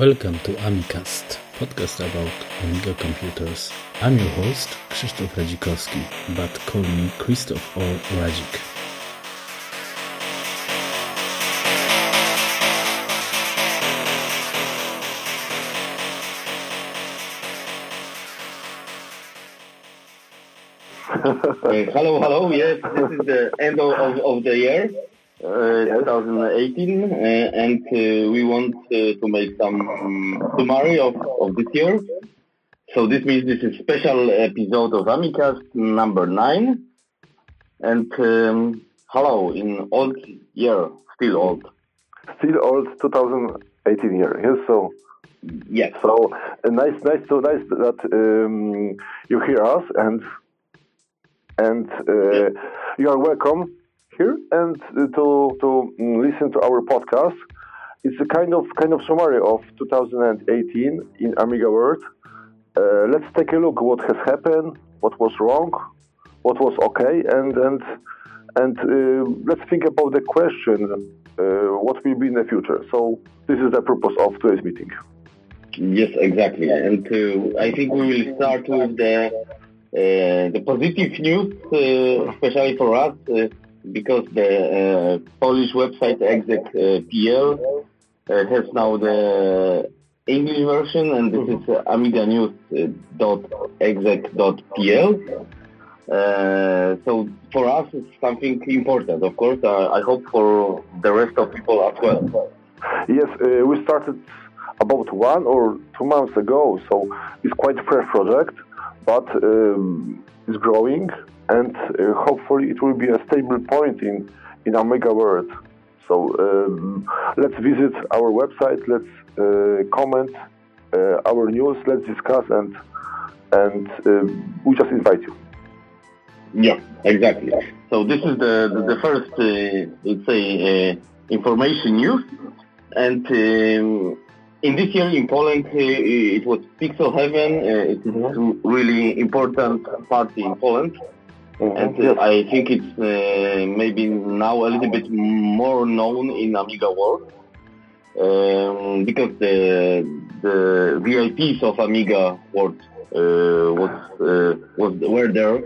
Welcome to Amicast, podcast about Amiga computers. I'm your host, Krzysztof Radzikowski, but call me Krzysztof or Radzik. Hello, hello. Yes, this is the end of, of, the year, 2018, uh, and uh, we want uh, to make some um, summary of, of this year. So this means this is special episode of Amicast number nine. And um, hello, in old year, still old. Still old 2018 year. Yes, so Yes. so uh, nice, nice, so nice that um, you hear us and and uh, you are welcome here and to to mm, listen to our podcast. It's a kind of kind of summary of 2018 in Amiga world. Uh, let's take a look what has happened, what was wrong, what was okay, and and and uh, let's think about the question uh, what will be in the future. So this is the purpose of today's meeting. Yes, exactly. And uh, I think we will start with the uh, the positive news, uh, especially for us, because the uh, Polish website exec.pl uh, has now the English version, and this is uh, amiganews.exec.pl. Uh, so for us, it's something important. Of course, uh, I hope for the rest of people as well. Yes, uh, we started about one or two months ago, so it's quite a fresh project, but um, it's growing, and uh, hopefully it will be a stable point in in Amiga world. So um, let's visit our website, let's uh, comment uh, our news, let's discuss, and and uh, we just invite you. Yeah, exactly. So this is the the, the first, uh, let's say, uh, information news, and um, in this year in Poland, uh, it was Pixel Heaven. Uh, it is a really important party in Poland, and Yes. I think it's uh, maybe now a little bit more known in Amiga world. Um, because the the VIPs of Amiga world uh, was uh, was were there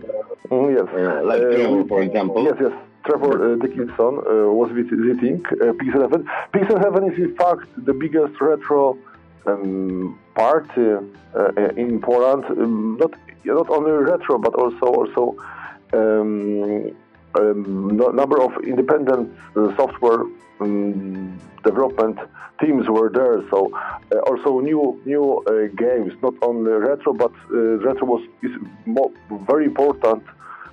Mm, yes. uh, like Uh, Trevor, for example. Yes, yes. Trevor uh, Dickinson uh, was visiting uh, Pixel Heaven. Pixel Heaven is in fact the biggest retro um, party in Poland. Um, not not only retro, but also also um, um, number of independent uh, software um, development teams were there. So uh, also new new uh, games, not only retro, but retro was is mo- very important,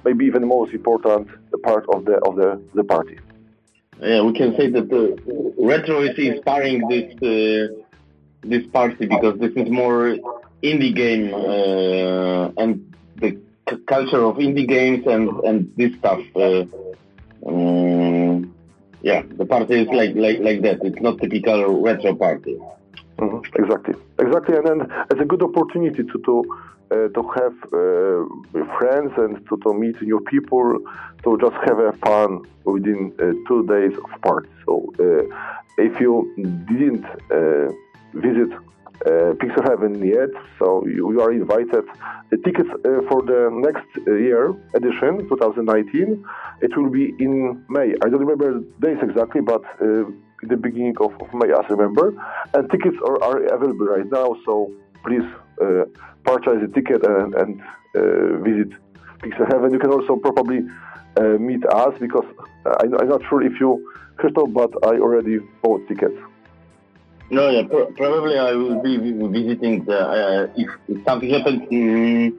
maybe even most important part of the of the, the party. Yeah, we can say that the retro is inspiring this uh, this party because this is more indie game uh, and the c- culture of indie games and and this stuff. Uh, um, yeah, the party is like like like that. It's not typical retro party. Mhm, Exactly, exactly, and then it's a good opportunity to to uh, to have uh, friends and to, to meet new people, to just have a fun within uh, two days of party. So uh, if you didn't uh, visit uh, Pixel Heaven yet, so you, you are invited. The tickets uh, for the next uh, year edition, 2019, it will be in May. I don't remember days exactly, but. Uh, in the beginning of, of May, I remember. And tickets are, are available right now, so please uh, purchase a ticket and, and uh, visit Pixel Heaven. You can also probably uh, meet us because uh, I, I'm not sure if you, Christoph, but I already bought tickets. No, yeah, pr- probably I will be visiting the, uh, if, if something happens. Mm,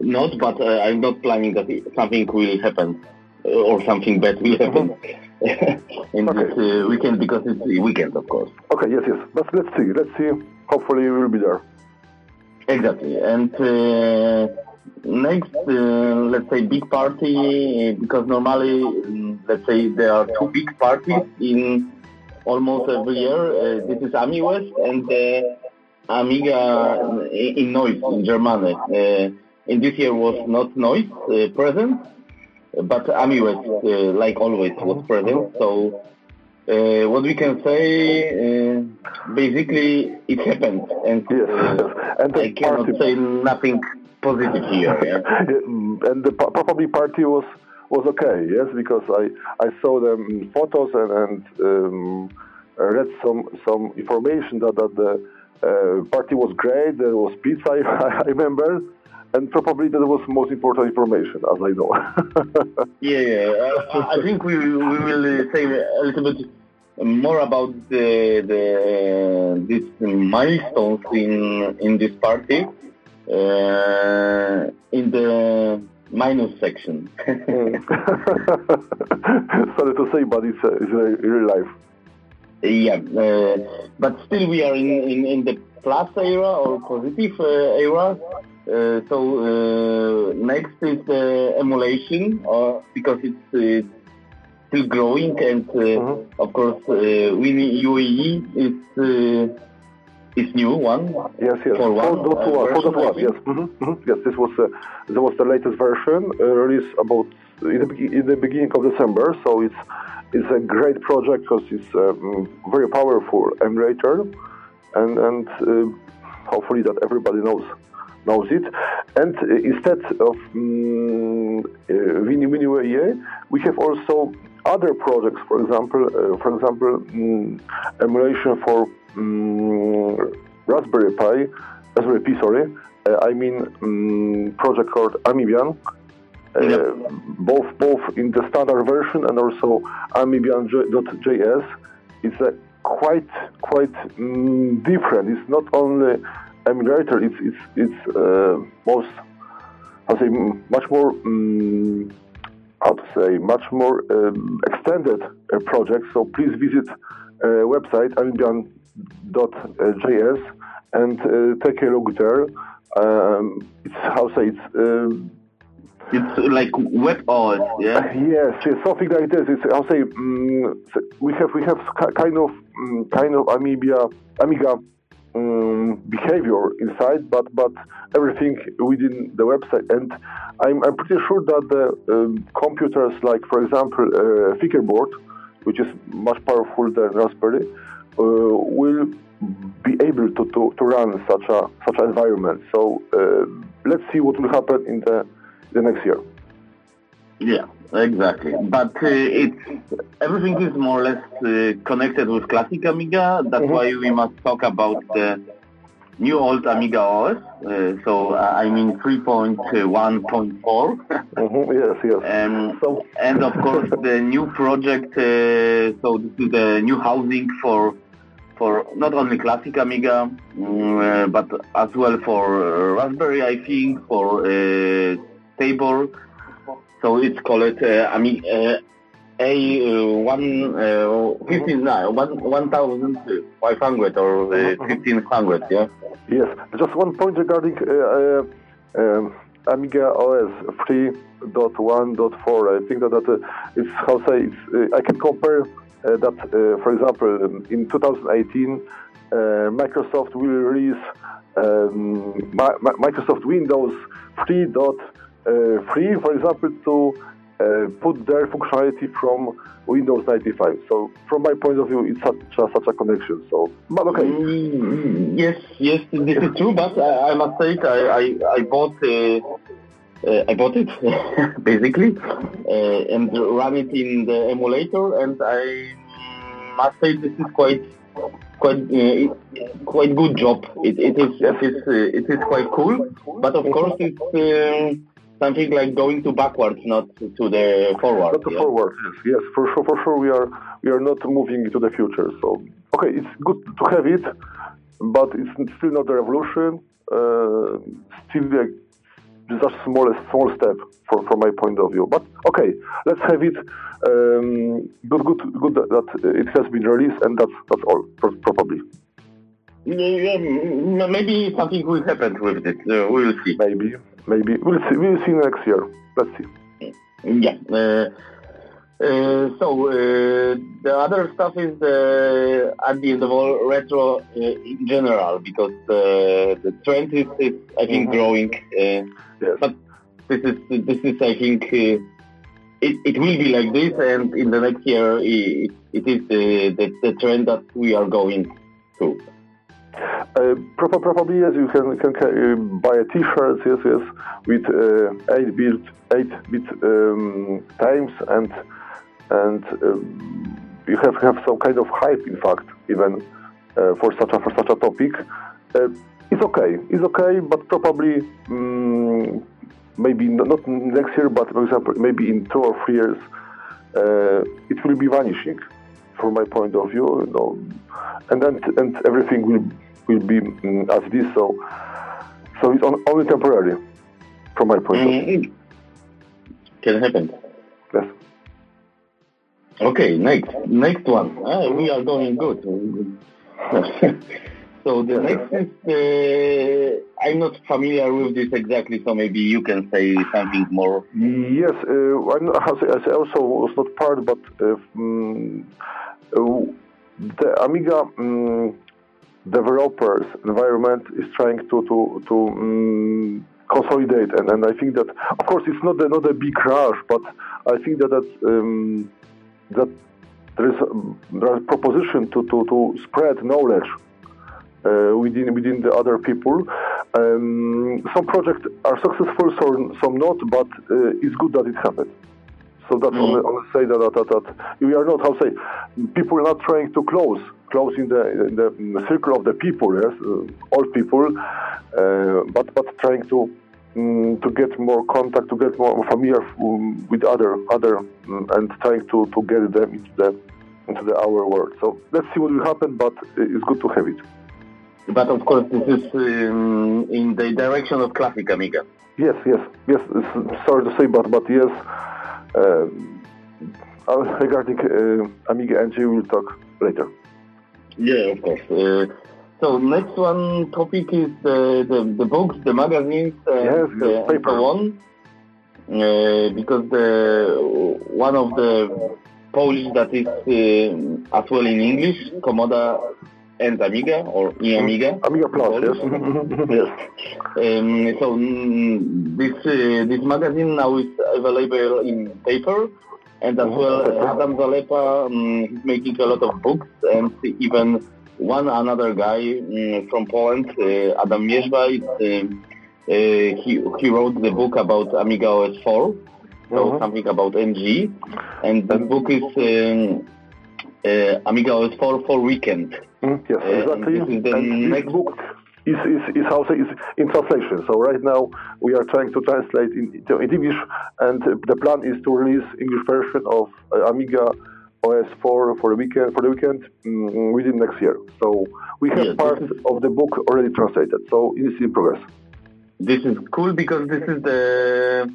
not, but uh, I'm not planning that something will happen or something bad will happen in Okay. this uh, weekend because it's weekend, of course. Okay, yes, yes. But let's see. Let's see. Hopefully, we will be there. Exactly. And uh, next, uh, let's say big party, because normally, let's say there are two big parties in almost every year. Uh, this is AmiWest and uh, Amiga in Noise in Germany. Uh, in this year was not Noise uh, present, but AmiWest, uh, like always, was present. So uh, what we can say, uh, basically, it happened, and, Yes, uh, and I cannot party- say nothing positive here. Yeah? And the probably party was was okay, yes, because I I saw them photos and and um, read some some information that that the uh, party was great. There was pizza, I, remember, and probably that was most important information, as I know. Yeah, yeah. Uh, I think we we will say a little bit more about the the these milestones in in this party uh, in the minus section. Sorry to say, but it's, uh, it's uh, real life. yeah, uh, but still we are in, in, in the plus era or positive uh, era. Uh, so uh, next is the emulation, uh, because it's uh, still growing, and uh, Mhm. of course uh, WinUAE is uh, is new one. Yes, yes. For one, 4.1, uh, version, 4.1, I think. yes. hmm hmm Yes, this was uh, that was the latest version uh, released about in the, in the beginning of December. So it's it's a great project because it's um, very powerful emulator, and and uh, hopefully that everybody knows knows it. And uh, instead of um, Winnie WinUAE, we have also other projects. For example, uh, for example, um, emulation for um, Raspberry Pi, Raspberry Pi, sorry. Uh, I mean, um, project called Amibian. Uh, Yep. Both both in the standard version and also Amibian.js. It's a quite quite um, different. It's not only emulator. It's it's it's uh, most I say much more. Um, how to say much more um, extended uh, project. So please visit uh, website amibian.js and uh, take a look there. Um, it's how to say it's. Um, It's like web OS, yeah. Yes, yes, something like this. It's, I'll say so we have we have kind of mm, kind of Amiga Amiga um, behavior inside, but but everything within the website. And I'm I'm pretty sure that the um, computers, like for example, uh, Tinker Board, which is much powerful than Raspberry, uh, will be able to, to, to run such a such an environment. So uh, let's see what will happen in the the next year. Yeah, exactly. But uh, it's everything is more or less uh, connected with classic Amiga. That's Mhm. why we must talk about the new old Amiga OS. Uh, so I mean 3.1.4. Mhm, Yes, yes. Um, So- and of course the new project. Uh, so this is the new housing for for not only classic Amiga, mm, uh, but as well for Raspberry, I think, for uh, Tabor. So it's called uh, Ami- uh, A uh, one uh, fifteen nine one one thousand five hundred or uh, fifteen hundred. Yeah. Yes, just one point regarding uh, uh, um, Amiga OS 3.1.4. I think that, that uh, it's how say it's, uh, I can compare uh, that, uh, for example, um, in 2018, uh, Microsoft will release um, Mi- Mi- Microsoft Windows 3.3, for example, to uh, put their functionality from Windows 95. So, from my point of view, it's such a, such a connection. So, but okay. Mm, Yes, yes, this is true. But I, I must say, I, I, I bought, uh, uh, I bought it basically, uh, and run it in the emulator, and I must say this is quite, quite, uh, quite good job. It, it is, it is, uh, it is quite cool. But of course, it's um something like going to backwards, not to the forward. Not to yeah. forward, yes, yes, for sure, for sure, we are we are not moving to the future. So, okay, it's good to have it, but it's still not a revolution. Uh, still a just small small step from from my point of view. But okay, let's have it. Um, good, good, good that, that it has been released, and that's that's all probably. Yeah, maybe something will happen with it. Uh, we will see. Maybe, maybe we'll see. We'll see next year. Let's see. Yeah. Uh, uh, so uh, the other stuff is uh, at the end of all retro uh, in general because uh, the trend is, is I think Mhm. growing. Uh, Yes. but this is this is I think uh, it, it will be like this, and in the next year, it, it is the, the, the trend that we are going to. Uh, probably yes, you can can uh, buy a T-shirt, yes, yes, with uh, eight bit eight bit um, times, and and you have have some kind of hype, in fact, even uh, for such a for such a topic. It's okay, it's okay, but probably um, maybe not next year, but for example, maybe in two or three years, it will be vanishing, from my point of view. You know, and then and everything will will be um, as it is. So, so it's on, only temporary, from my point mm-hmm. of view. Can happen. Yes. Okay, next next one. Ah, we are going good. So the next is, uh, I'm not familiar with this exactly, so maybe you can say something more. Yes, uh, I'm, I also was not part, but um, the Amiga um, developers environment is trying to to to um, consolidate, and, and I think that of course it's not a, not a big rush, but I think that that that there is a, there is a proposition to, to, to spread knowledge uh, within within the other people. Um, some projects are successful, some some not, but uh, it's good that it happened. So that's mm. on, the, on the say that, that, that, we are not how say people are not trying to close close in the, in the, in the circle of the people, yes, uh, all people, uh, but but trying to um, to get more contact, to get more familiar um, with other other um, and trying to, to get them into the into the our world. So let's see what will happen, but it's good to have it. But of course, this is um, in the direction of classic Amiga. Yes, yes, yes. Sorry to say, but but yes. Uh, regarding uh, Amiga NG, we'll talk later. Yeah, of course. Uh, so next one topic is the, the, the books, the magazines, and, yes, yes, and so on. Uh, because the one of the Polish that is uh, as well in English, Komoda and Amiga or eAmiga. Amiga Amiga Plus, yes. yes. Um, so mm, this uh, this magazine now is available in paper, and as mm-hmm. well Adam Zalepa um, is making a lot of books, and even one another guy from Poland, uh, Adam Mierzwa, um, uh, he he wrote the book about Amiga OS 4, so mm-hmm. something about NG, and the book is. Um, uh, Amiga OS 4 for weekend. Mm, yes, uh, exactly. And this, and this book is, is, is also is in translation. So right now we are trying to translate in, in English, and the plan is to release English version of uh, Amiga OS 4 for the weekend for the weekend um, within next year. So we have part is, of the book already translated. So it is in progress. This is cool because this is the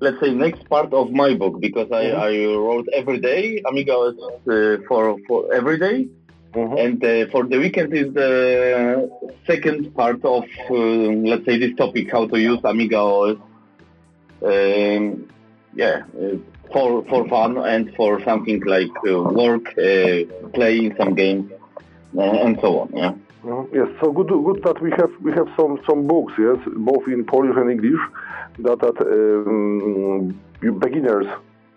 let's say next part of my book because I, mm-hmm. I wrote every day. Amiga OS uh, for for every day. Mm-hmm. and uh, for the weekend is the second part of uh, let's say this topic how to use Amiga OS. Um, yeah, uh, for for fun and for something like uh, work, uh, playing some games, and so on. Yeah. Mm-hmm. Yes, so good, good that we have we have some some books, yes, both in Polish and English, that that um, beginners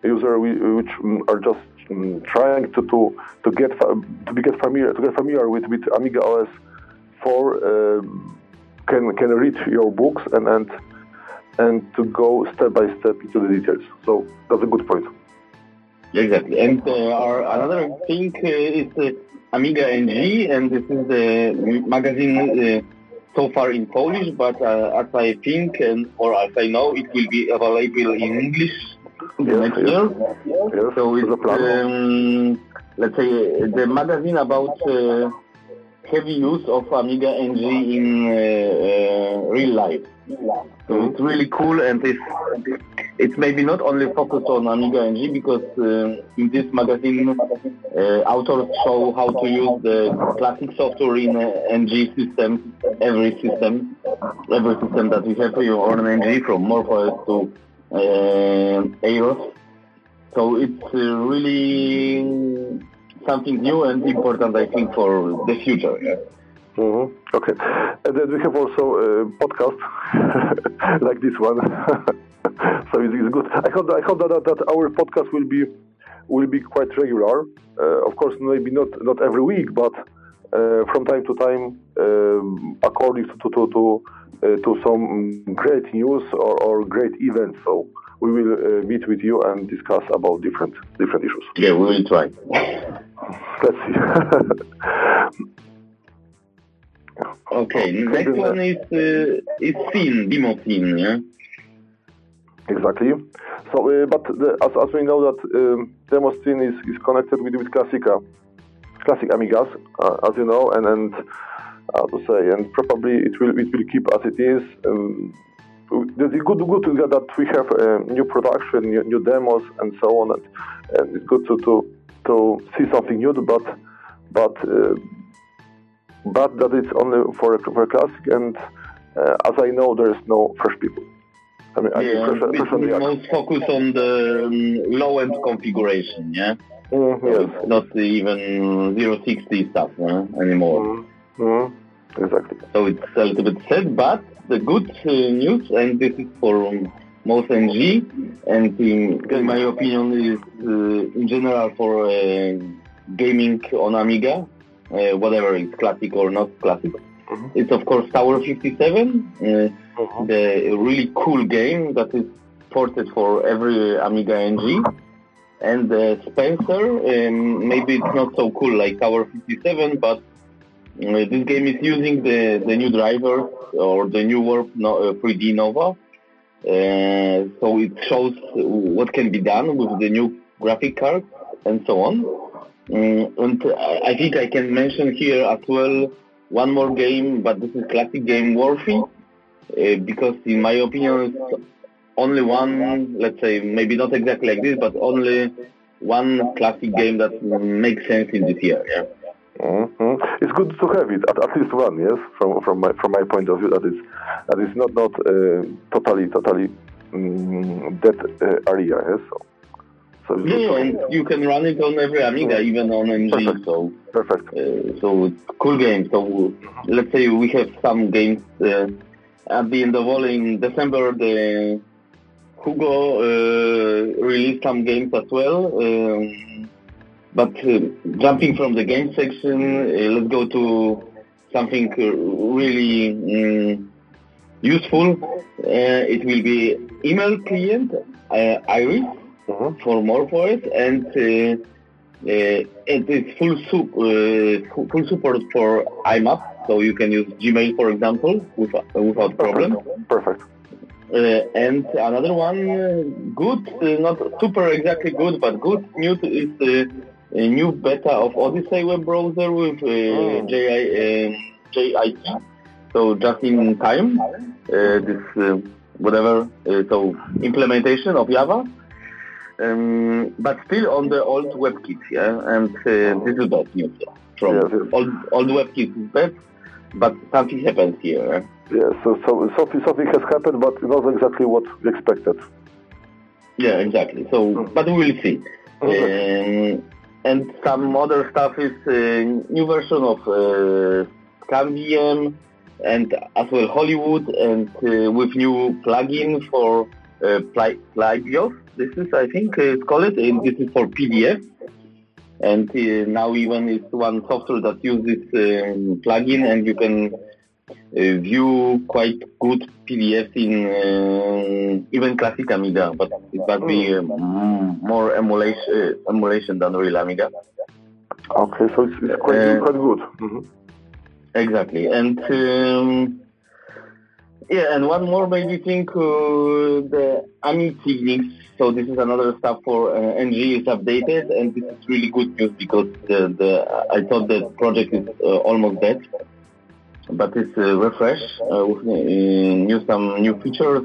user which are just um, trying to, to to get to get familiar to get familiar with with Amiga OS 4 uh, can can read your books and and and to go step by step into the details. So that's a good point. Exactly, and uh, another thing uh, is uh, Amiga NG, and this is the magazine uh, so far in Polish, but uh, as I think and or as I know, it will be available in English the next yes. year. Yes, so it's um, let's say the magazine about uh, heavy use of Amiga NG in uh, uh, real life. So it's really cool and it's it's maybe not only focused on Amiga NG because uh, in this magazine uh, authors show how to use the classic software in uh, NG system, every system, every system that we have here on NG from MorphOS to uh, AROS. So it's uh, really something new and important, I think, for the future. Yeah. Mm-hmm. Okay, and then we have also a podcast like this one. so it's, good. I hope, I hope that, that, that our podcast will be will be quite regular. Uh, of course, maybe not not every week, but uh, from time to time, um, according to to to, uh, to some great news or, or great events. So we will uh, meet with you and discuss about different different issues. Yeah, we will try. Let's see. okay, next one is uh, is demo scene, yeah. Exactly. So, uh, but the, as, as we know that um, is, is connected with with Classica, classic Amigas, uh, as you know, and and how to say, and probably it will it will keep as it is. Um, it's good good to that we have uh, new production, new, new, demos, and so on, and, and, it's good to, to to see something new, but but uh, but that it's only for a, for classic, and uh, as I know, there is no fresh people. I mean, yeah, I fresh, fresh most focus on the um, low-end configuration, yeah. Mm, yes. not even 060 stuff anymore. Mm, mm, exactly. So it's a little bit sad, but the good uh, news, and this is for um, most NG, and in, in, my opinion is uh, in general for uh, gaming on Amiga, uh, whatever it's classic or not classic. Mm-hmm. It's of course Tower 57, uh, mm-hmm. the really cool game that is ported for every Amiga NG. And uh, Spencer, um, maybe it's not so cool like Tower 57, but uh, this game is using the, the new drivers or the new Warp no, 3D Nova. so it shows what can be done with the new graphic card and so on. Um, and I think I can mention here as well one more game, but this is classic game Worthy, uh, because in my opinion only one, let's say maybe not exactly like this, but only one classic game that makes sense in this year. Yeah. Mm-hmm. It's good to have it at, at least one, yes. From from my from my point of view, that is that is not not uh, totally totally um, dead uh, area. Yes. So. So yeah, and you can run it on every Amiga, yeah. even on MG. Perfect. So perfect. Uh, so it's cool game. So mm-hmm. let's say we have some games uh, at the end of all in December. The Hugo uh, released some games as well. Um, but uh, jumping from the game section, uh, let's go to something really um, useful. it will be email client Iris mm-hmm. for MorphOS, and uh, uh, it is full, sup- uh, full support for IMAP, so you can use Gmail, for example, without, without problem. Perfect. Uh, and another one, uh, good, uh, not super exactly good, but good news is a new beta of Odyssey web browser with oh. JI, JIT. So just in time, this whatever, so implementation of Java um, but still on the old WebKit, yeah, and uh, this is bad news. Yeah. From yes. old old WebKit is bad, but something happens here. Yeah, so, so something something has happened, but not exactly what we expected. Yeah, exactly. So, mm. but we will see. Okay. Um, and some other stuff is a uh, new version of uh, ScummVM and as well Hollywood and uh, with new plugin for uh, this is, I think, uh, it's called, and this is for PDF. And uh, now even it's one software that uses um, plugin, and you can uh, view quite good PDFs in uh, even classic Amiga, but it must be um, more emulation, uh, emulation than real Amiga. Okay, so it's, it's quite, uh, quite good. Mm-hmm. Exactly, and um, yeah, and one more maybe thing, uh, the AMI Signix, so this is another stuff for uh, NG is updated, and this is really good news because the, the I thought the project is uh, almost dead, but it's uh, refreshed uh, with uh, new some new features.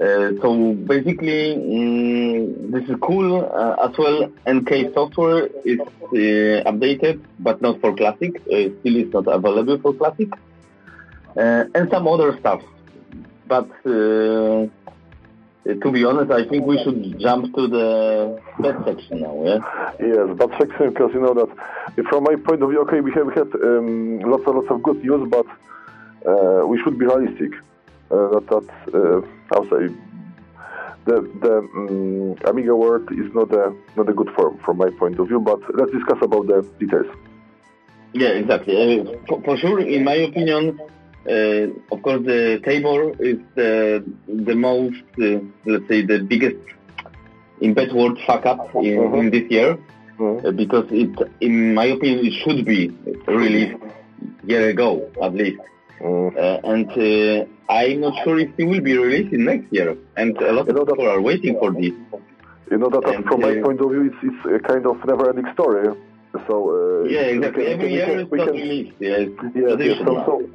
Uh, so basically, um, this is cool as well. NK software is updated, but not for Classic. still, is not available for Classic and some other stuff. But uh, to be honest, I think we should jump to the bad section now, yeah? Yes, bad section, because you know that from my point of view, okay, we have had um, lots and lots of good news, but uh, we should be realistic. Uh, that, that uh, I'll say, the the um, Amiga world is not a not a good form from my point of view. But let's discuss about the details. Yeah, exactly. Uh, for, for, sure, in my opinion, uh, of course, the Tabor is the the most, uh, let's say, the biggest in bad word fuck up in, mm-hmm. in this year mm-hmm. because it, in my opinion, it should be released year ago at least. Mm-hmm. and uh, I'm not sure if it will be released in next year, and a lot of people are waiting for this. You know that and, from my point of view, it's, it's a kind of never-ending story. So uh, yeah, exactly. We Can, Every year it's not released. Yeah. So, so,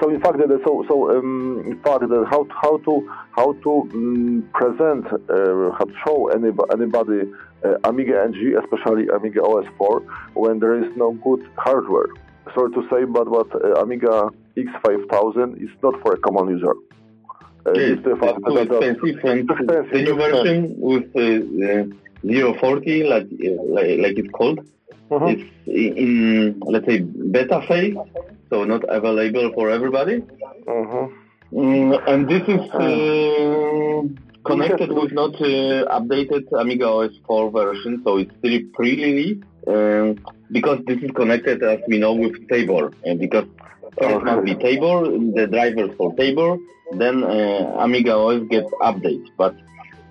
so in fact, that so so um, in fact, that how how to how to um, present uh, how to show anybody, anybody uh, Amiga NG, especially Amiga OS 4, when there is no good hardware. Sorry to say, but but uh, Amiga X5000 is not for a common user. Uh, yes, it's too expensive, and expensive, the new version with uh, 040, like, like like it's called uh-huh. It's in, let's say, beta phase, so not available for everybody. Uh-huh. Mm, and this is uh, connected with not uh, updated Amiga OS 4 version, so it's still pre-release. Um, because this is connected, as we know, with Tabor, and because first must be Tabor, the drivers for Tabor, then uh, Amiga OS gets updates. But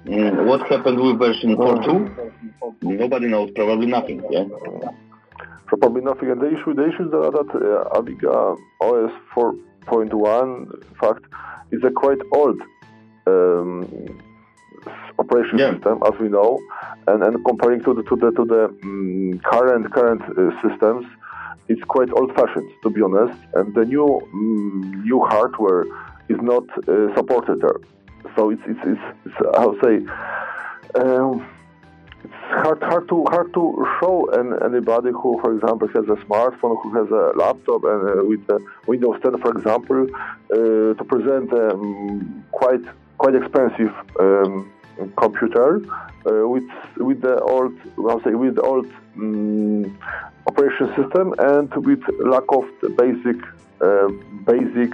what happened with version 4.2? Nobody knows. Probably nothing. Yeah. Probably nothing. And the issue, the issue is that uh, OS 4.1, in fact, is a quite old um, operation yeah. system, as we know, and, and comparing to the to the to the um, current current uh, systems, it's quite old-fashioned, to be honest. And the new um, new hardware is not uh, supported there. So it's it's it's, it's how say um, it's hard hard to hard to show an, anybody who, for example, has a smartphone, who has a laptop, and uh, with Windows 10, for example, uh, to present um, quite quite expensive um, computer uh, with with the old how say with old um, operation system and with lack of basic uh, basic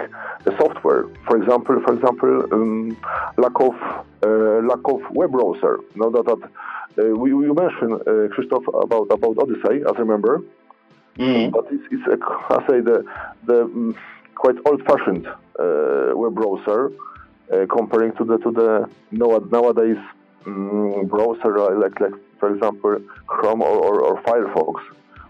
software. For example, for example, um, lack of uh, lack of web browser. Now that, that uh, we, you mentioned uh, Christoph about about Odyssey, as I remember, mm. but it's, it's a, I say the the um, quite old-fashioned uh, web browser uh, comparing to the to the nowadays um, browser like like for example Chrome or, or, or Firefox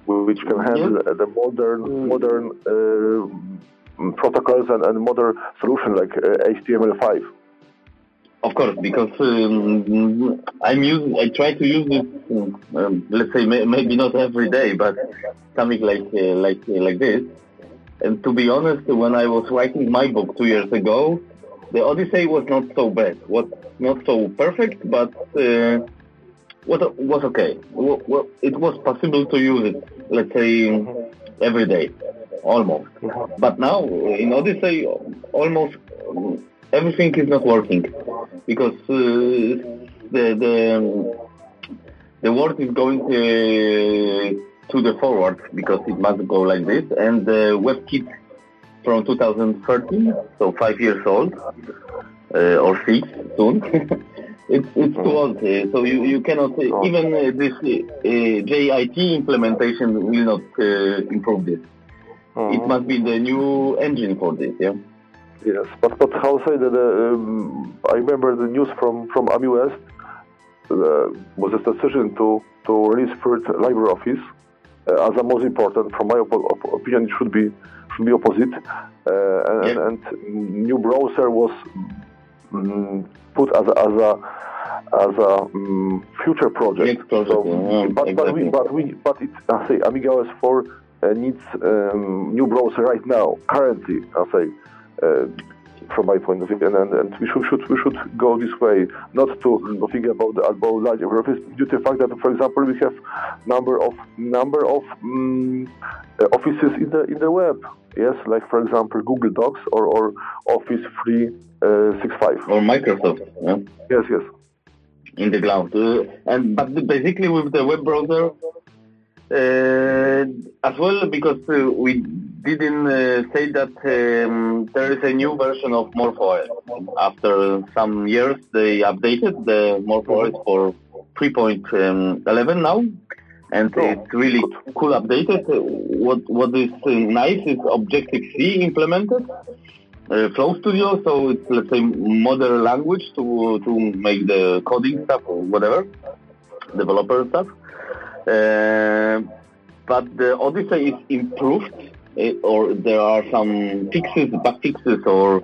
which can handle yeah. the modern mm. modern uh, protocols and, and modern solution like uh, HTML5. Of course, because um, I'm using, I try to use it. Um, let's say may, maybe not every day, but something like uh, like uh, like this. And to be honest, when I was writing my book two years ago, the Odyssey was not so bad. Was not so perfect, but uh, was was okay. Well, it was possible to use it let's say, every day, almost. But now, in Odyssey, almost everything is not working because uh, the the the world is going to, to the forward because it must go like this, and the WebKit from 2013, so five years old uh, or six soon. It's it's too old, uh, so you you cannot uh, even uh, this JIT implementation will not improve this. It oh. must be the new engine for this, yeah. Yes, but but how say that? Um, I remember the news from from AmiWest uh, was a decision to to release first LibreOffice uh, as the most important. From my op- op- opinion, it should be should be opposite, uh, and, yeah. and, new browser was um, put as a, as a as a um, future project. project so, yeah, but, exactly. but we but we but it's I say Amiga OS 4 uh, needs um, new browser right now currently I say. Uh, from my point of view, and, and, and we should, should we should go this way, not to, think about the about large office due to the fact that, for example, we have number of number of um, offices in the in the web. Yes, like for example, Google Docs or, or Office 365 uh, or Microsoft. Yeah? Yes, yes. In the cloud, uh, and but basically with the web browser, Uh, as well, because uh, we didn't uh, say that um, there is a new version of MorphOS. After some years, they updated the MorphOS for 3.11 now, and it's really cool updated. What what is nice is Objective C implemented. Uh, Flow Studio, so it's let's say modern language to to make the coding stuff or whatever, developer stuff. Uh, but the Odyssey is improved, uh, or there are some fixes, bug fixes, or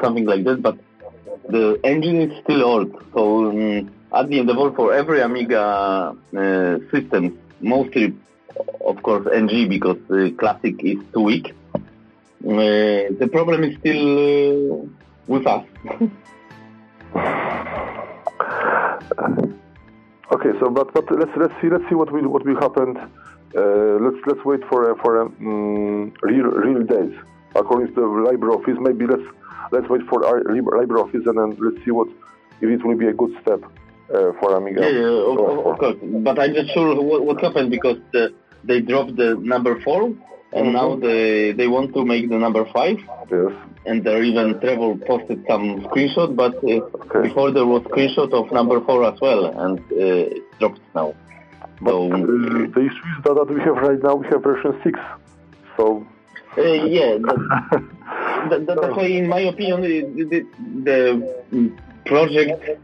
something like that. But the engine is still old. So um, at the end of all, for every Amiga uh, system, mostly, of course, NG because the classic is too weak. Uh, the problem is still uh, with us. Okay, so but but let's let's see let's see what will what will happen. Uh, let's let's wait for a, for a um, real real days according to the LibreOffice. Maybe let's let's wait for our Lib- LibreOffice and then let's see what if it will be a good step uh, for Amiga. Yeah, yeah, of, of- of course. But I'm not sure what, what happened because the, they dropped the number four, and Mhm. now they they want to make the number five. Yes. And there even Trevor posted some screenshot, but uh, Okay. before there was screenshot of number four as well, and uh, it dropped now. But So the issue is that, that we have right now we have version six. So uh, yeah, that, that, that, that's why, in my opinion, the, the, project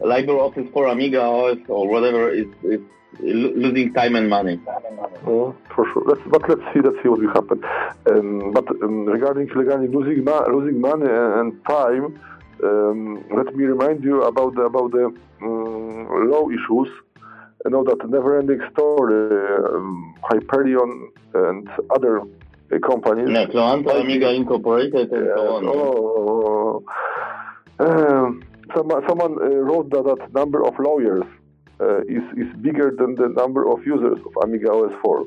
LibreOffice for Amiga OS or whatever is, is losing time and money. Uh, for sure. Let's, but let's see. Let's see what will happen. Um, but um, regarding regarding losing ma- losing money and, time, um, let me remind you about the, about the um, law issues. You know that never-ending story, um, Hyperion and other uh, companies. Yeah, Cloanto, Amiga Incorporated, and so on. Oh, um, someone, someone uh, wrote that, that number of lawyers uh, is, is bigger than the number of users of Amiga OS 4.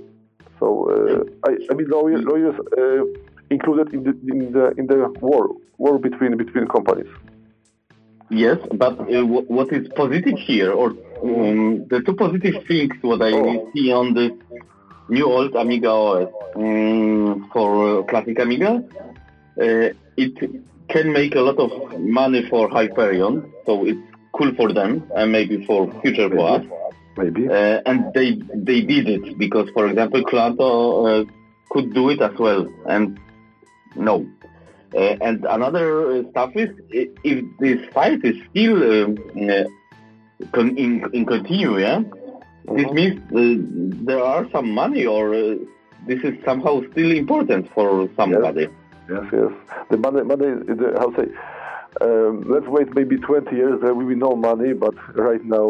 So uh, I, I mean lawyer, lawyers uh, included in the in the in the war war between between companies. Yes, but uh, wh- what is positive here, or um, the two positive things what I Oh. see on this new old Amiga OS um, for uh, classic Amiga, uh, it can make a lot of money for Hyperion, so it's cool for them and maybe for future for us. Maybe. Uh, and they they did it because, for example, Cloanto uh, could do it as well, and no. Uh, and another uh, stuff is if this fight is still um, uh, con- in, in continue, yeah, this Mhm. means uh, there are some money or uh, this is somehow still important for somebody. Yes, yes. The money, money. The, how say? Um, let's wait maybe 20 years. There will be no money, but right now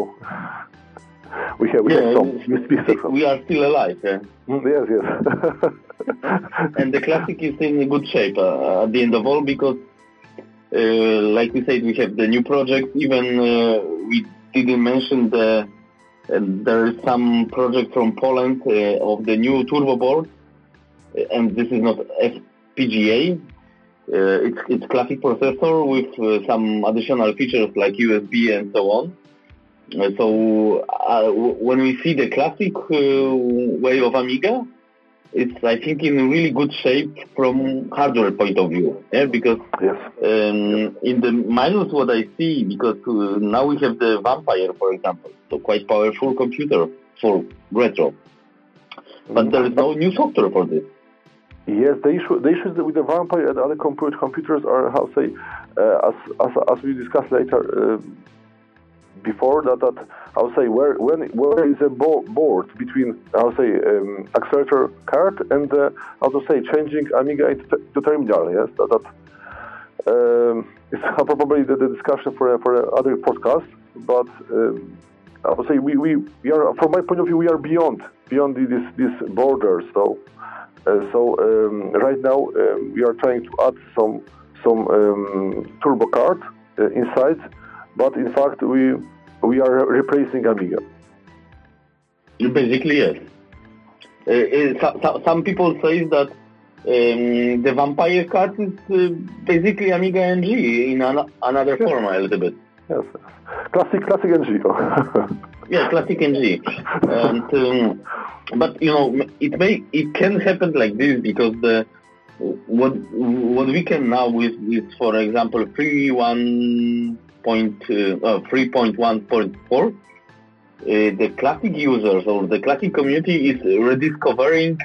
we have we have some. We still have some. we are still alive. Yeah? Mm, Yes, yes. and the classic is in good shape uh, at the end of all because, uh, like we said, we have the new project. Even uh, we didn't mention the uh, there is some project from Poland uh, of the new turbo board, uh, and this is not FPGA. Uh, it's it's classic processor with some additional features like USB and so on. So when we see the classic way of Amiga, it's I think in really good shape from hardware point of view. Yeah, because yes. um, in the minus what I see because uh, now we have the Vampire for example, so quite powerful computer for retro, but there is no new software for this. Yes, the issue the issues with the vampire and other computer computers are how say uh, as, as as we discussed later uh, before that that how say where when where is a bo- board between how say um, accelerator card and uh, how to say changing Amiga into t- to terminal yes that, that um, it's probably the, the discussion for for other podcast but um, I would say we, we, we are from my point of view we are beyond beyond this this border so. Uh, so um, right now um, we are trying to add some some um, turbo card uh, inside, but in fact we we are replacing Amiga. You Basically, yes. Uh, uh, so, so, some people say that um, the Vampire card is uh, basically Amiga NG in an, another Yes. form a little bit. yes, yes. Classic, classic NG. yeah, classic NG. And, um, but you know, it may, it can happen like this because the what what we can now with is, for example, three one point uh, three point one point four. Uh, the classic users or the classic community is rediscovering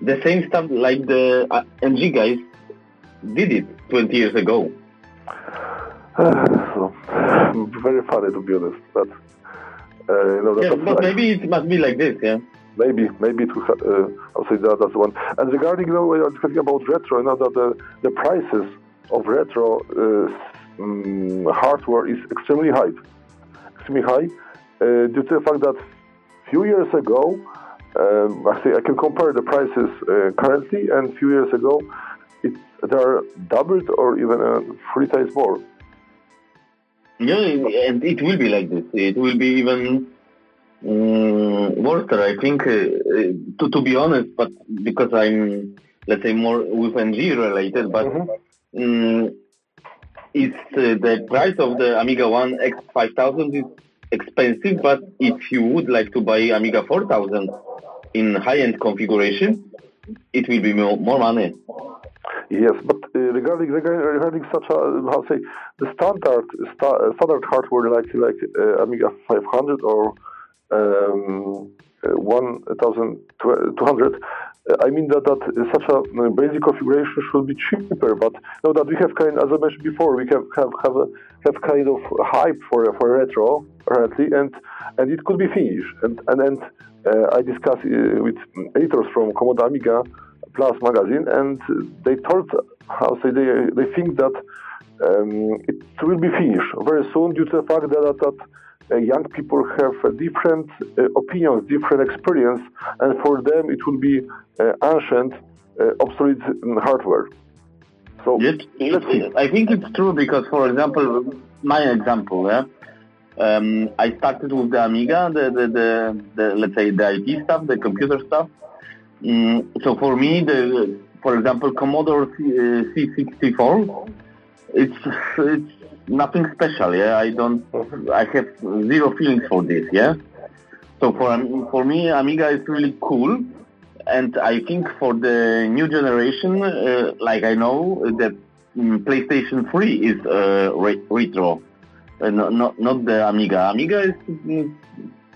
the same stuff like the uh, NG guys did it 20 years ago. so, very funny to be honest, but uh, you know, yeah, but maybe it must be like this, yeah. Maybe, maybe to uh, I'll say that that's one. And regarding, you know, you're talking about retro, you know that the, the prices of retro uh, um, hardware is extremely high, extremely high, uh, due to the fact that few years ago, um, I say I can compare the prices uh, currently and few years ago, it, they are doubled or even uh, three times more. Yeah, and it will be like this. It will be even um, worse, I think, uh, uh, to, to be honest, but because I'm, let's say, more with NG related, but mm-hmm. um, it's uh, the price of the AmigaOne X5000 is expensive, but if you would like to buy Amiga 4000 in high-end configuration, it will be more, more money. Yes, but uh, regarding regarding such a how say the standard sta- standard hardware like like uh, Amiga 500 or um, 1200. I mean that, that such a basic configuration should be cheaper, but now that we have kind, as I mentioned before, we have have have, a, have kind of hype for for retro currently, and and it could be finished. And and, and uh, I discussed uh, with editors from Commodore Amiga Plus magazine, and they told how say they they think that um, it will be finished very soon due to the fact that that, that uh, young people have uh, different uh, opinions, different experience, and for them it will be ancient, obsolete hardware. So I think it's true because, for example, my example, yeah, um, I started with the Amiga, the, the, the, the, let's say the IT stuff, the computer stuff. Mm, so for me, the for example, Commodore C, uh, C64, it's it's nothing special. Yeah, I don't. I have zero feelings for this. Yeah. So for for me, Amiga is really cool, and I think for the new generation, uh, like I know that um, PlayStation 3 is uh, re- retro, uh, not, not not the Amiga. Amiga is mm,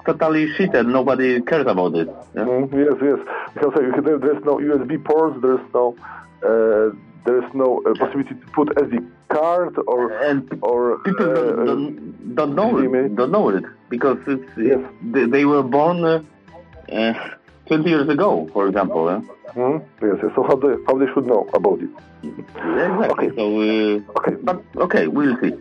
totally shit and nobody cares about it. Yeah? Mm, yes, yes. Because there's no USB ports, there's no uh, there is no uh, possibility to put SD card or and or people uh, don't, don't, don't, know it, don't know it because it's, yes. they, they, were born uh, uh, 20 years ago, for example. Eh? Mm, yes, yes, so how they how they should know about it? Yeah, exactly. Okay. So okay, but okay, we'll see.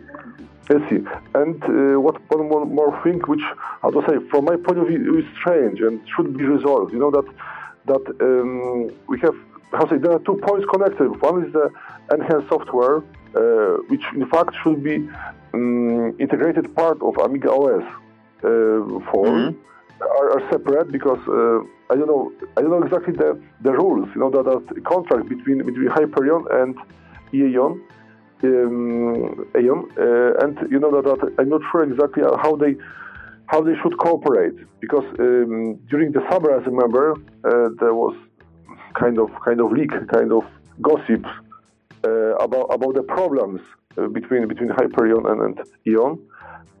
Let's see. And uh, what one more, more thing, which how to say, from my point of view, is strange and should be resolved. You know that that um, we have how say there are two points connected. One is the Enhancer software, uh, which in fact should be um, integrated part of Amiga OS uh, 4. Mm-hmm. Are, are, separate because uh, I don't know I don't know exactly the, the rules you know that, that contract between between Hyperion and Aeon um, Aeon uh, and you know that, that I'm not sure exactly how they how they should cooperate because um, during the summer as I remember uh, there was kind of kind of leak, kind of gossip uh, about about the problems uh, between between Hyperion and, and Aeon,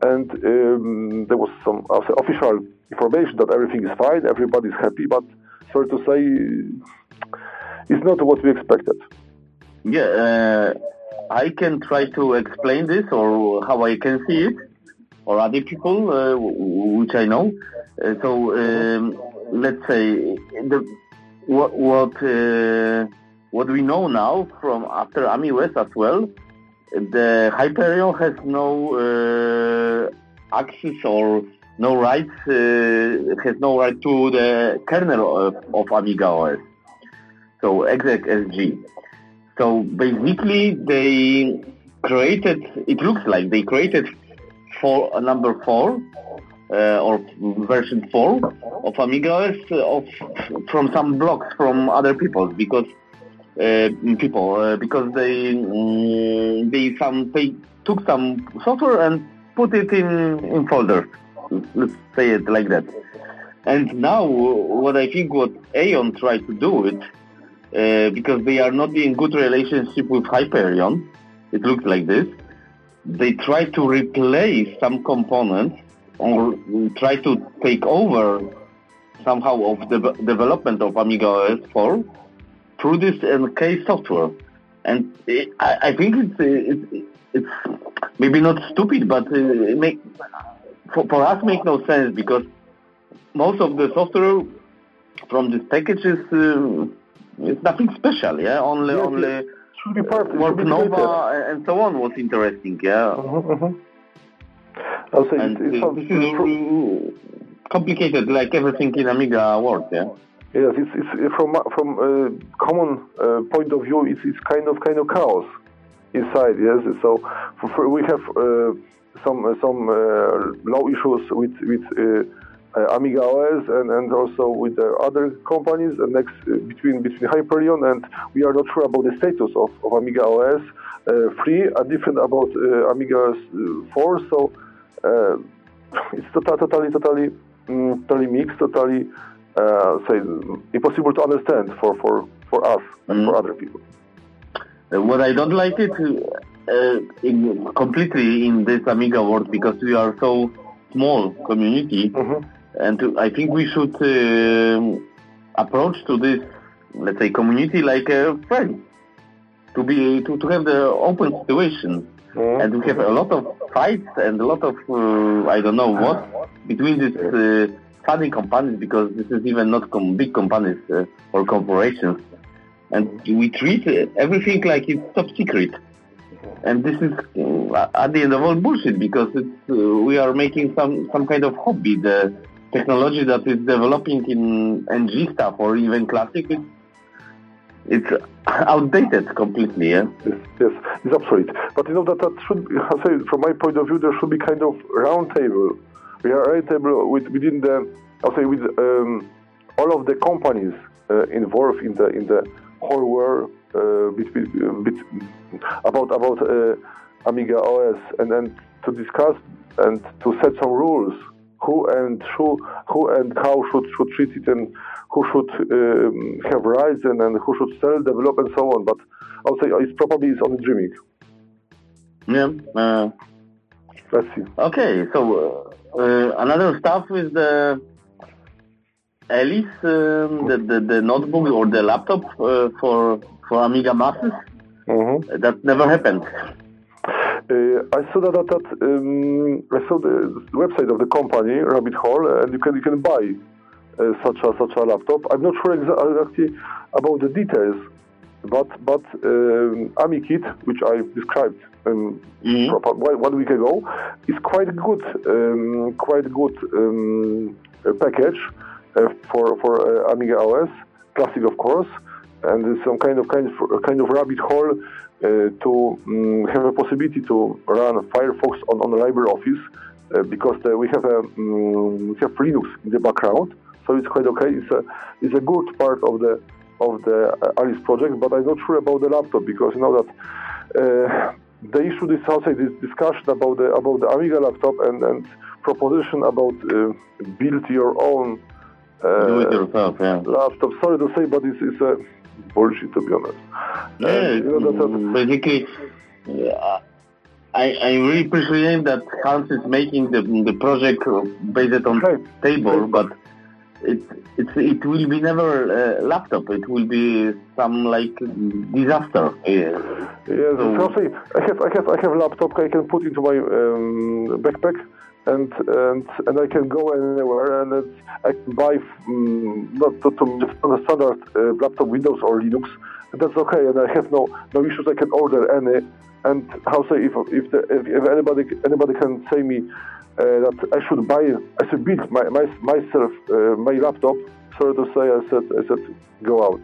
and um, there was some official information that everything is fine, everybody's happy, but sorry to say, it's not what we expected. Yeah, uh, I can try to explain this or how I can see it, or other people uh, which I know. Uh, so um, let's say the what what uh, what we know now from after AmiWest as well, the Hyperion has no uh, access or no rights uh, has no right to the kernel of, of Amiga OS, so ExecSG. So basically, they created. It looks like they created for number four uh, or version 4 of Amiga OS of, from some blocks from other people because uh, people uh, because they um, they some pay took some software and put it in, in folders. Let's say it like that. And now, what I think what Aeon tried to do it, uh, because they are not in good relationship with Hyperion, it looks like this. They try to replace some components or try to take over somehow of the development of Amiga OS 4 through this NK software. And it, I, I, think it's, it's, it's maybe not stupid, but it make, for, for us make no sense because most of the software from this package is uh, it's nothing special, yeah. Only Yes, only. Work Nova and so on was interesting, yeah. Mhm, mhm. Say And it, it sounds this is complicated, like everything in Amiga world, yeah. Yes, it's, it's from from uh, common uh, point of view, it's, it's kind of kind of chaos inside. Yes, so for, for, we have uh, some uh, some uh, law issues with with uh, uh, Amiga OS and, and also with the other companies and next uh, between between Hyperion and we are not sure about the status of, of Amiga OS uh, 3 are different about uh, Amiga OS uh, 4. So it's tota- totally totally mm, totally mixed, totally uh, say impossible to understand for for for us and for Mhm. other people. Uh, what I don't like it uh, in, completely in this Amiga world because we are so small community, Mhm. and I think we should approach to this, let's say, community like a friend, to be to, to have the open situation. And we have a lot of fights and a lot of uh, I don't know what between these uh, funny companies because this is even not com- big companies uh, or corporations, and we treat uh, everything like it's top secret, and this is uh, at the end of all bullshit because uh, we are making some some kind of hobby. The technology that is developing in NG stuff or even classic, it's, outdated completely. Yeah. Yes, yes, it's obsolete. But you know that that should, I say, from my point of view, there should be kind of round table. We are round table with, within the, I'll say, with um, all of the companies uh, involved in the in the whole world uh, between, bet, about about uh, Amiga OS, and and to discuss and to set some rules. Who and who, who and how should, should treat it, and who should um, have rights, and, and who should sell, develop, and so on. But I would say it's probably it's only dreaming. Yeah. Uh, Let's see. Okay, so uh, uh, another stuff is the Alice, um, the, the the notebook or the laptop uh, for for Amiga masses. Mhm. That never happened. Uh, I saw that, that, that um, I saw the website of the company Rabbit Hole, and you can you can buy uh, such a such a laptop. I'm not sure exactly about the details, but but um, AmiKit, which I described um, Mhm. one one week ago, is quite good, um, quite good um, uh, package uh, for for uh, Amiga OS Classic, of course, and some kind of kind of kind of rabbit hole to um, have a possibility to run Firefox on, on the LibreOffice uh, because the, we have a um, we have Linux in the background, so it's quite okay. It's a it's a good part of the of the uh, Alice project, but I'm not sure about the laptop because you know that. Uh, the issue is also this discussion about the about the Amiga laptop and, and proposition about uh, build your own uh, Do it yourself, yeah. laptop. Sorry to say, but it's, it's a bullshit to be honest. Yeah, And, you know, that- that- basically, uh, I I really appreciate that Hans is making the the project based on Right. stable, but it it's it will be never a laptop. It will be some like disaster. Yeah. Yes, So- I have I have I have a laptop I can put into my um, backpack and and and I can go anywhere and it's, I can buy um, not to, to on a standard uh, laptop Windows or Linux. And that's okay and I have no no issues. I can order any and how say if if, the, if, if anybody anybody can say me uh, that I should buy I should build my, my myself uh, my laptop sorry to say I said I said go out.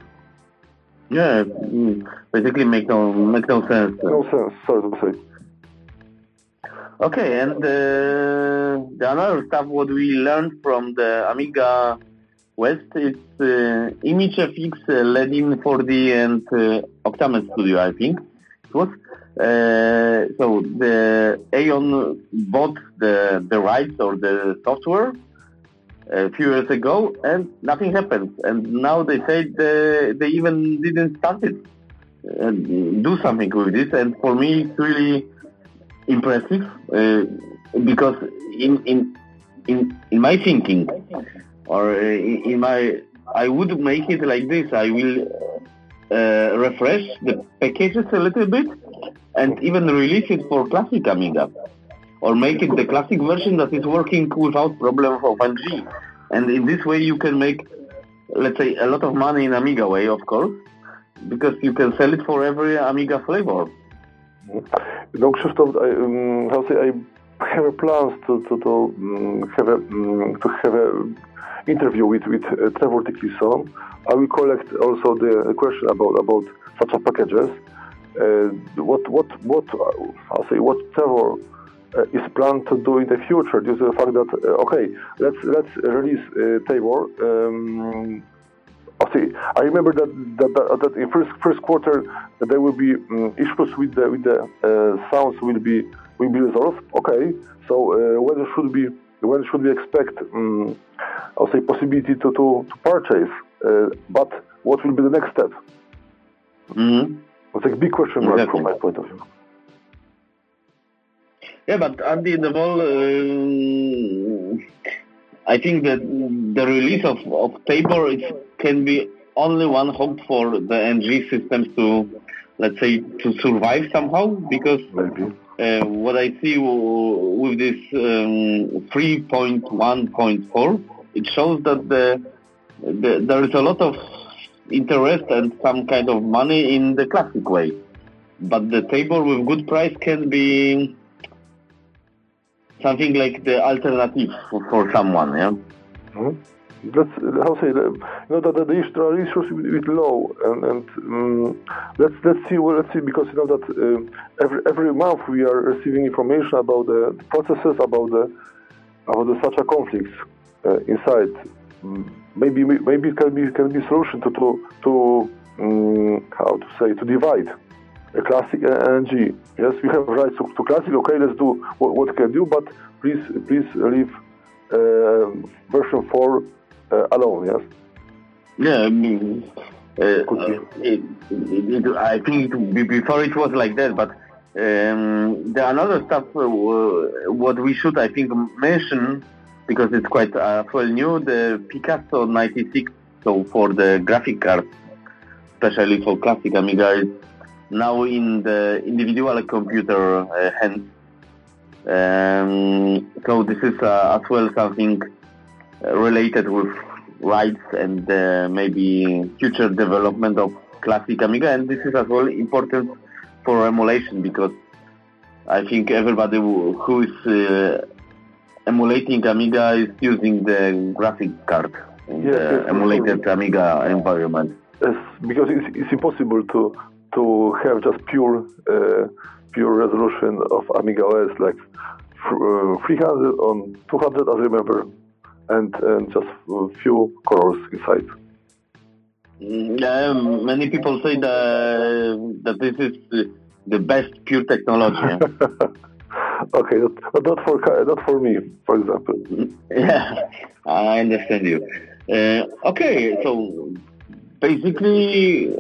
Yeah, mm, basically make no make no sense. no sense sorry to say Okay, and uh, the another stuff what we learned from the Amiga West is uh, ImageFX, uh, Aladdin 4D, and uh, Studio. I think it was Uh, so the Aeon bought the the rights or the software a few years ago, and nothing happened. And now they say they, they even didn't start it, uh, do something with this. And for me, it's really impressive uh, because in in in in my thinking or in, in my I would make it like this. I will uh, refresh the packages a little bit and even release it for classic Amiga or make it the classic version that is working without problem of NG. And in this way you can make, let's say, a lot of money in Amiga way, of course, because you can sell it for every Amiga flavor. No, Krzysztof, I, um, I have plans to, to, to um, have a, um, to have a interview with, with uh, Trevor Dickinson. I will collect also the question about, about such packages. Uh, what what what uh, I'll say what Trevor uh, is planned to do in the future due to the fact that uh, okay let's let's release uh, Tabor. Um, I see. I remember that that, that, that in first first quarter there will be um, issues with the with the uh, sounds will be will be resolved. Okay, so uh, when should be when should we expect um, I'll say possibility to to, to purchase? Uh, but what will be the next step? Mm-hmm. It's a big question mark exactly. from my point of view. Yeah, but at the end of all, uh, I think that the release of, of Tabor it can be only one hope for the NG systems to, let's say, to survive somehow because uh, what I see with this um, 3.1.4, it shows that the, the, there is a lot of interest and some kind of money in the classic way. But the Tabor with good price can be something like the alternative for, for someone, yeah? Mm-hmm. Let's how say you know that the, the issues with, low and, and um, let's let's see well, let's see because you know that uh, every every month we are receiving information about the processes about the about the such a conflicts uh, inside. Maybe maybe it can be can be solution to to, to um, how to say to divide a classic NG. Yes, we have rights to, to classic. Okay, let's do what, what can do, but please please leave uh, version four uh, alone. Yes. Yeah, I mean, uh, it, it, it, I think before it was like that, but um, the another stuff. Uh, what we should, I think, mention because it's quite uh, well new. The Picasso 96, so for the graphic card, especially for classic Amiga, is now in the individual computer uh, hands. Um, so this is uh, as well something related with rights and uh, maybe future development of classic Amiga, and this is as well important for emulation because I think everybody who is uh, emulating Amiga is using the graphic card in yes, the yes, emulated yes. Amiga environment. Yes, because it's, it's impossible to to have just pure uh, pure resolution of Amiga OS like uh, 300 on 200 as I remember and, and just a few colors inside. Mm, yeah, many people say that, that this is the best pure technology. okay, not, not for not for me, for example. Yeah, I understand you. Uh, okay, so basically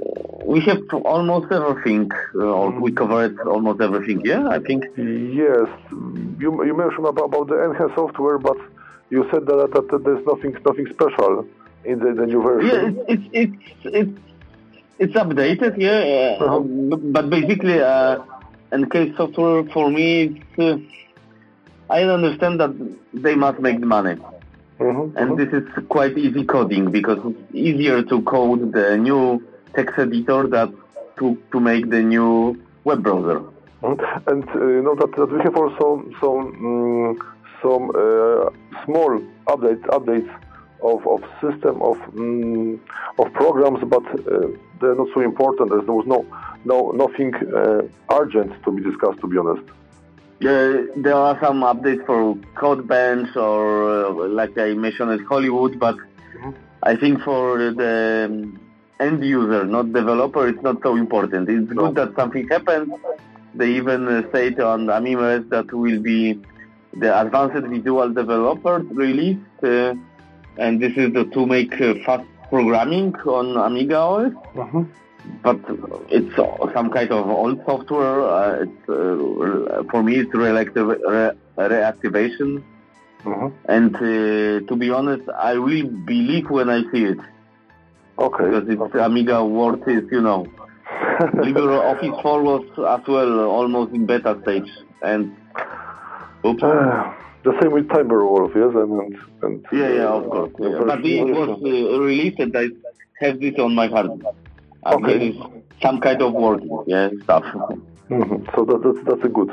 we have almost everything, uh, or we covered almost everything. Yeah, I think. Yes, you you mentioned about, about the enhanced software, but you said that, that, that there's nothing nothing special in the, the new version. Yeah, it's it's it's it's, it's updated. Yeah, uh, uh-huh. but basically. Uh, and case software for me, uh, I understand that they must make the money. Mm-hmm, and mm-hmm. this is quite easy coding because it's easier to code the new text editor than to, to make the new web browser. Mm-hmm. And uh, you know that, that we have also some um, some uh, small updates updates of, of system of um, of programs, but uh, they're not so important. There was no no nothing uh, urgent to be discussed, to be honest. Uh, there are some updates for Codebench or, uh, like I mentioned, Hollywood, but mm-hmm. I think for the end user, not developer, it's not so important. It's no. good that something happens, They even uh, state on AmigaOS that will be the advanced visual developer released, uh, and this is the, to make uh, fast programming on Amiga OS. Mm-hmm. But it's some kind of old software. Uh, it's uh, for me, it's reactiv- re- reactivation. Mm-hmm. And uh, to be honest, I will believe when I see it Okay. because it's okay. Amiga worth it, you know. LibreOffice 4 was as well almost in beta stage, and. Uh, the same with Timberwolf, yes, and and, and Yeah, yeah, uh, of course. Yeah. But it version- was uh, released and I have this on my hard. Okay. some kind of working, yeah, stuff. Mhm. So that, that's that's a good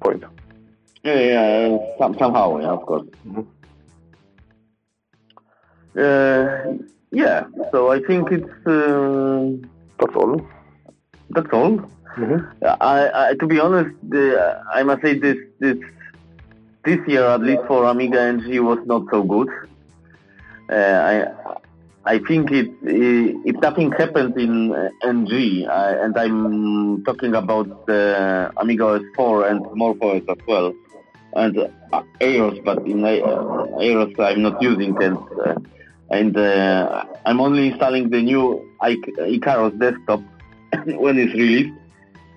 point. Yeah, yeah, some, somehow, yeah, of course. Mhm. Uh, yeah, so I think it's uh, That's all. that's all. Mm-hmm. I, I, to be honest, the, I must say this this this year, at least for Amiga NG, was not so good. Uh, I I think it, if nothing happens in uh, NG, and I'm talking about the Amiga OS 4 and MorphOS as well, and uh, but in uh, I'm not using, and uh, and uh, I'm only installing the new Ic- Icaros desktop when it's released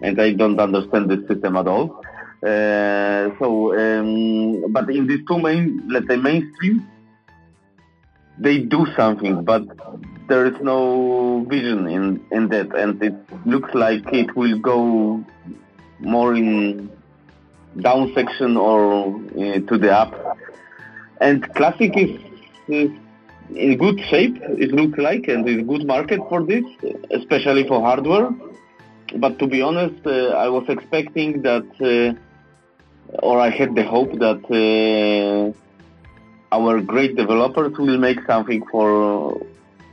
and I don't understand the system at all. Uh, so, um, but in these two main, let's say mainstream, they do something, but there is no vision in, in that, and it looks like it will go more in down section or uh, to the up. And classic is, is in good shape, it looks like, and is good market for this, especially for hardware but to be honest, uh, I was expecting that, uh, or I had the hope that uh, our great developers will make something for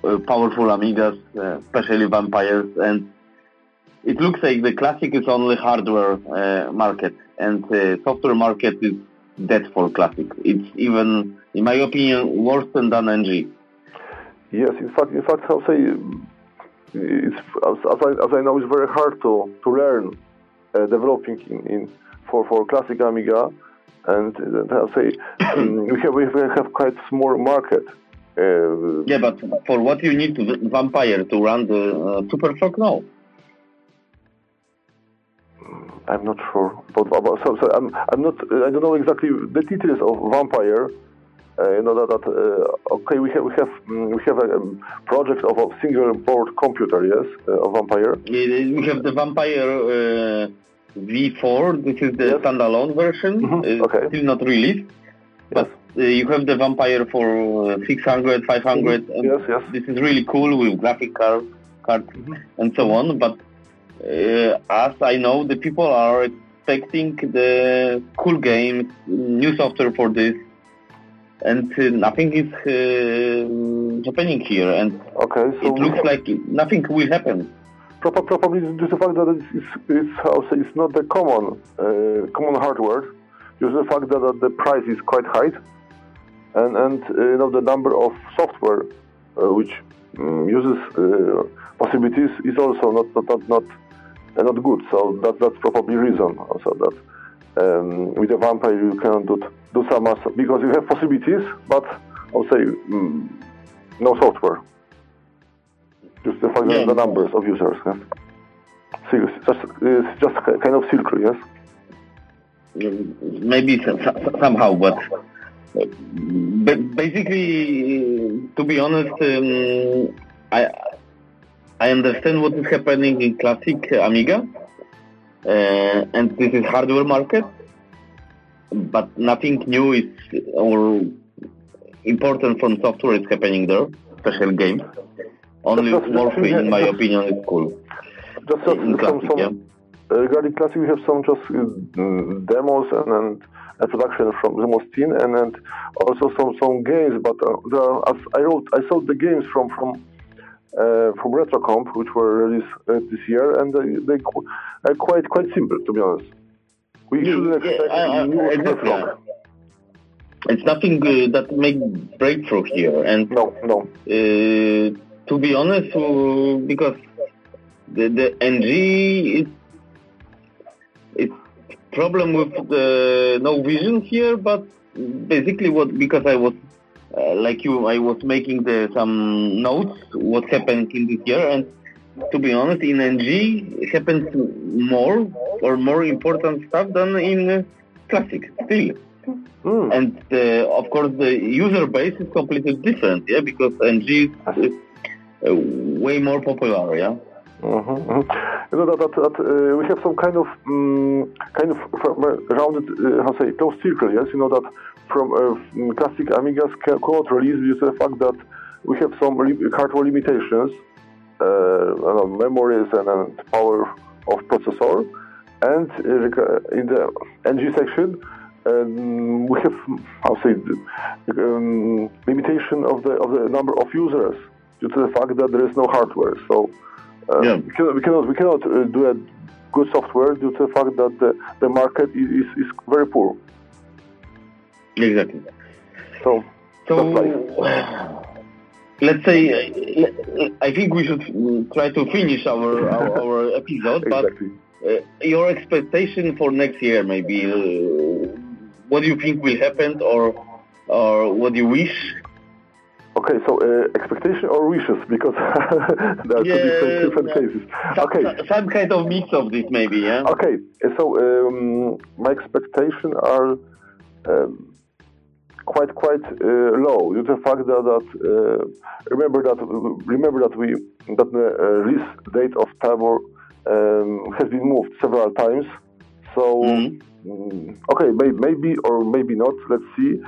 uh, powerful Amigas, uh, especially Vampires, and it looks like the Classic is only hardware uh, market, and uh, software market is dead for Classic. It's even, in my opinion, worse than NG. Yes, in fact, in fact, I'll say it's as, as, I, as I know, it's very hard to to learn uh, developing in, in for for classic Amiga, and uh, I'll say um, we have we have quite small market. Uh, Yeah, but for what you need to Vampire to run the uh, Super Shock, no. I'm not sure, but, but so, so I'm I'm not I don't know exactly the details of Vampire. Uh, you know that, that uh, okay we have we have mm, we have a um, project of a single board computer yes uh, of Vampire We have the Vampire uh, V4. This is the Yes. standalone version. Mhm, Uh, okay. Still not released. But uh, you have the Vampire for uh, 600, 500. and yes yes This is really cool with graphic card, cards and so on. But uh, as I know, the people are expecting the cool games, new software for this. And uh, nothing is uh, happening here, and okay so it looks like nothing will happen. Prob- Probably due to the fact that it's, it's, it's it's not the common uh, common hardware, due to the fact that, that the price is quite high, and and uh, you know the number of software uh, which um, uses uh, possibilities is also not not not not, uh, not good. So that that's probably reason also that um, with a vampire you cannot do do some because you have possibilities, but I would say mm, no software. Just the Yeah. the numbers of users. Yes? Serious, just it's just kind of circle, yes. maybe so- so- somehow, but ba- basically, to be honest, um, I I understand what is happening in classic Amiga, uh, and this is hardware market, but nothing new is or important from software is happening there, special games. Only Morphe, in my opinion, is cool. Just, In some, classic, some yeah. uh, regarding classic, we have some just uh, demos and, and a production from the Mostin, and, and also some some games. But uh, are, as I wrote, I saw the games from from uh, from RetroComp, which were released uh, this year, and they they qu- are quite quite simple, to be honest. We Yeah, shouldn't yeah, expect I- I- new exactly. Surflock. It's nothing uh, that make breakthrough here, and No, no. Uh, to be honest, uh, because the, the NG is problem with the no vision here, but basically what because I was uh, like you, I was making the, some notes what happened in this year, and to be honest, in NG happens more or more important stuff than in uh, classic still. Mm. And uh, of course, the user base is completely different, yeah, because NG is uh, way more popular, yeah. Mm-hmm, mm-hmm. You know that, that, that uh, we have some kind of um, kind of rounded, uh, how say, closed circle. Yes, you know that from uh, classic Amiga's code release due to the fact that we have some hardware limitations, uh, memories and, and, power of processor, and uh, in the NG section. Um, we have, how say, um, limitation of the of the number of users due to the fact that there is no hardware. So uh, yeah. we cannot we cannot, we cannot uh, do a good software due to the fact that the, the market is, is very poor. Exactly. So, so let's say I think we should try to finish our our, our episode. exactly. But uh, your expectation for next year, maybe, uh, what do you think will happen, or or what do you wish? Okay, so uh, expectation or wishes, because there are yeah, two different, different cases. Some, okay, some kind of mix of this, maybe. Yeah. Okay, so um, my expectations are. Um, quite quite uh, low due to the fact that, that uh, remember that remember that we that the uh, release date of Tabor um, has been moved several times. So mm-hmm. okay, may, maybe or maybe not. Let's see.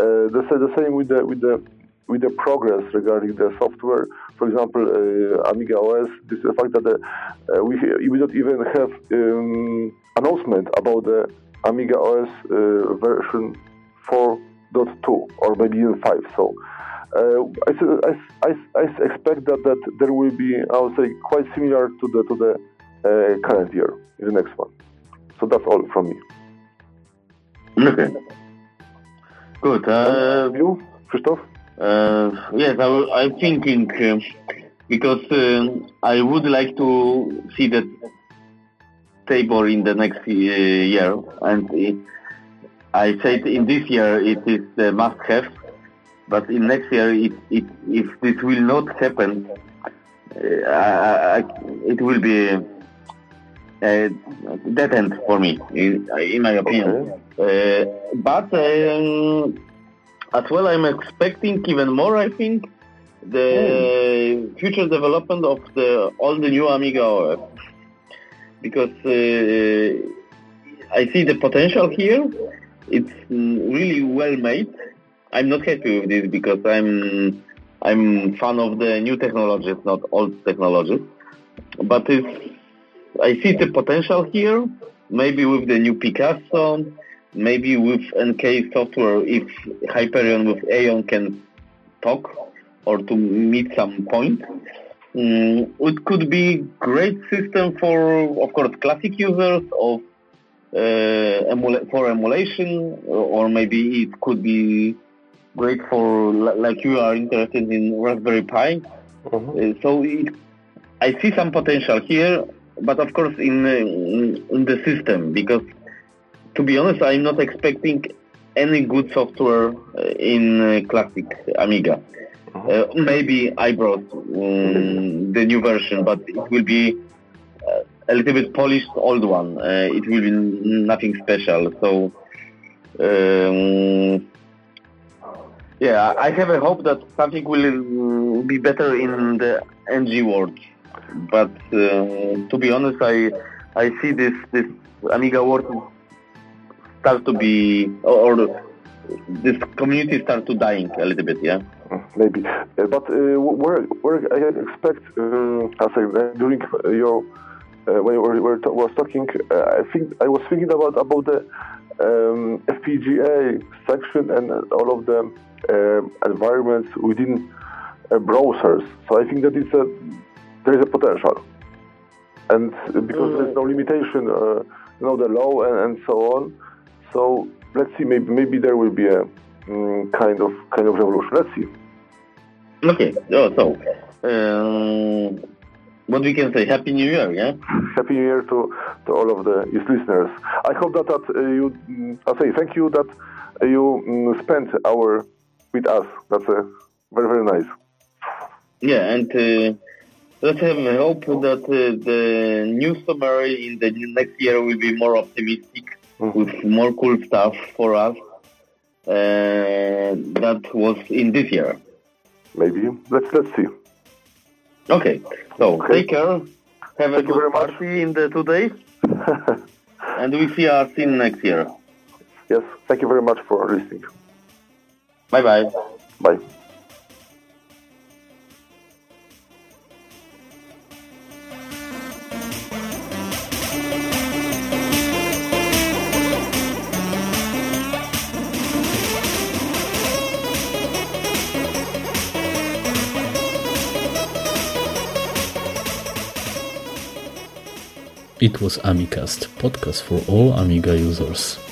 Uh, the, the same with the with the with the progress regarding the software. For example, uh, Amiga OS. This is the fact that uh, we we don't even have um, announcement about the Amiga OS version 4.2 or maybe even 5. So uh, I, I, I, expect that, that there will be, I would say, quite similar to the, to the uh, current year in the next one. So that's all from me. Okay. Good. Uh, you, Krzysztof? Uh, yes, I, am thinking uh, because uh, I would like to see the Tabor in the next year, and I said in this year it is a must-have, but in next year, it, it, if this will not happen, uh, I, I, it will be a dead end for me, in, in my opinion. Okay. Uh, but um, as well, I'm expecting even more. I think the mm. future development of the all the new Amiga OS, because uh, I see the potential here it's really well made. I'm not happy with this because I'm I'm fan of the new technologies, not old technologies. But it's, I see the potential here. Maybe with the new Picasso, maybe with NK software, if Hyperion with Aeon can talk or to meet some point. Mm, it could be great system for, of course, classic users of uh, emula for emulation, or maybe it could be great for like you are interested in Raspberry Pi. Mm-hmm. Uh, so it, I see some potential here, but of course in, in, in the system because to be honest, I'm not expecting any good software uh, in uh, classic Amiga. Mm-hmm. Uh, maybe IBrowse, um, the new version, but it will be uh, a little bit polished old one. Uh, it will be nothing special. So, um, yeah, I have a hope that something will mm, be better in the NG world. But uh, to be honest, I I see this this Amiga world start to be or, or this community start to dying a little bit. Yeah maybe. Uh, but uh, where where I expect, uh, I say during your uh, when we were, were was talking, uh, I think I was thinking about about the um, FPGA section and all of the uh, environments within browsers. So I think that it's a there is a potential, and because mm. there's no limitation, you know, the law and, and, so on. So let's see, maybe maybe there will be a um, kind of kind of revolution. Let's see. Okay. Oh, so. Um what we can say? Happy New Year, yeah. Happy New Year to to all of the listeners. I hope that, that uh, you, mm, I say thank you that you um, spent hour with us. That's uh, very very nice. Yeah, and uh, let's have hope that uh, the new summary in the next year will be more optimistic. With more cool stuff for us. Uh, that was in this year. Maybe let's let's see. Okay, so okay. take care. Have Thank a good party in the two days. and we see us in next year. Yes, thank you very much for listening. Bye bye. Bye. It was AMIcast, podcast for all Amiga users.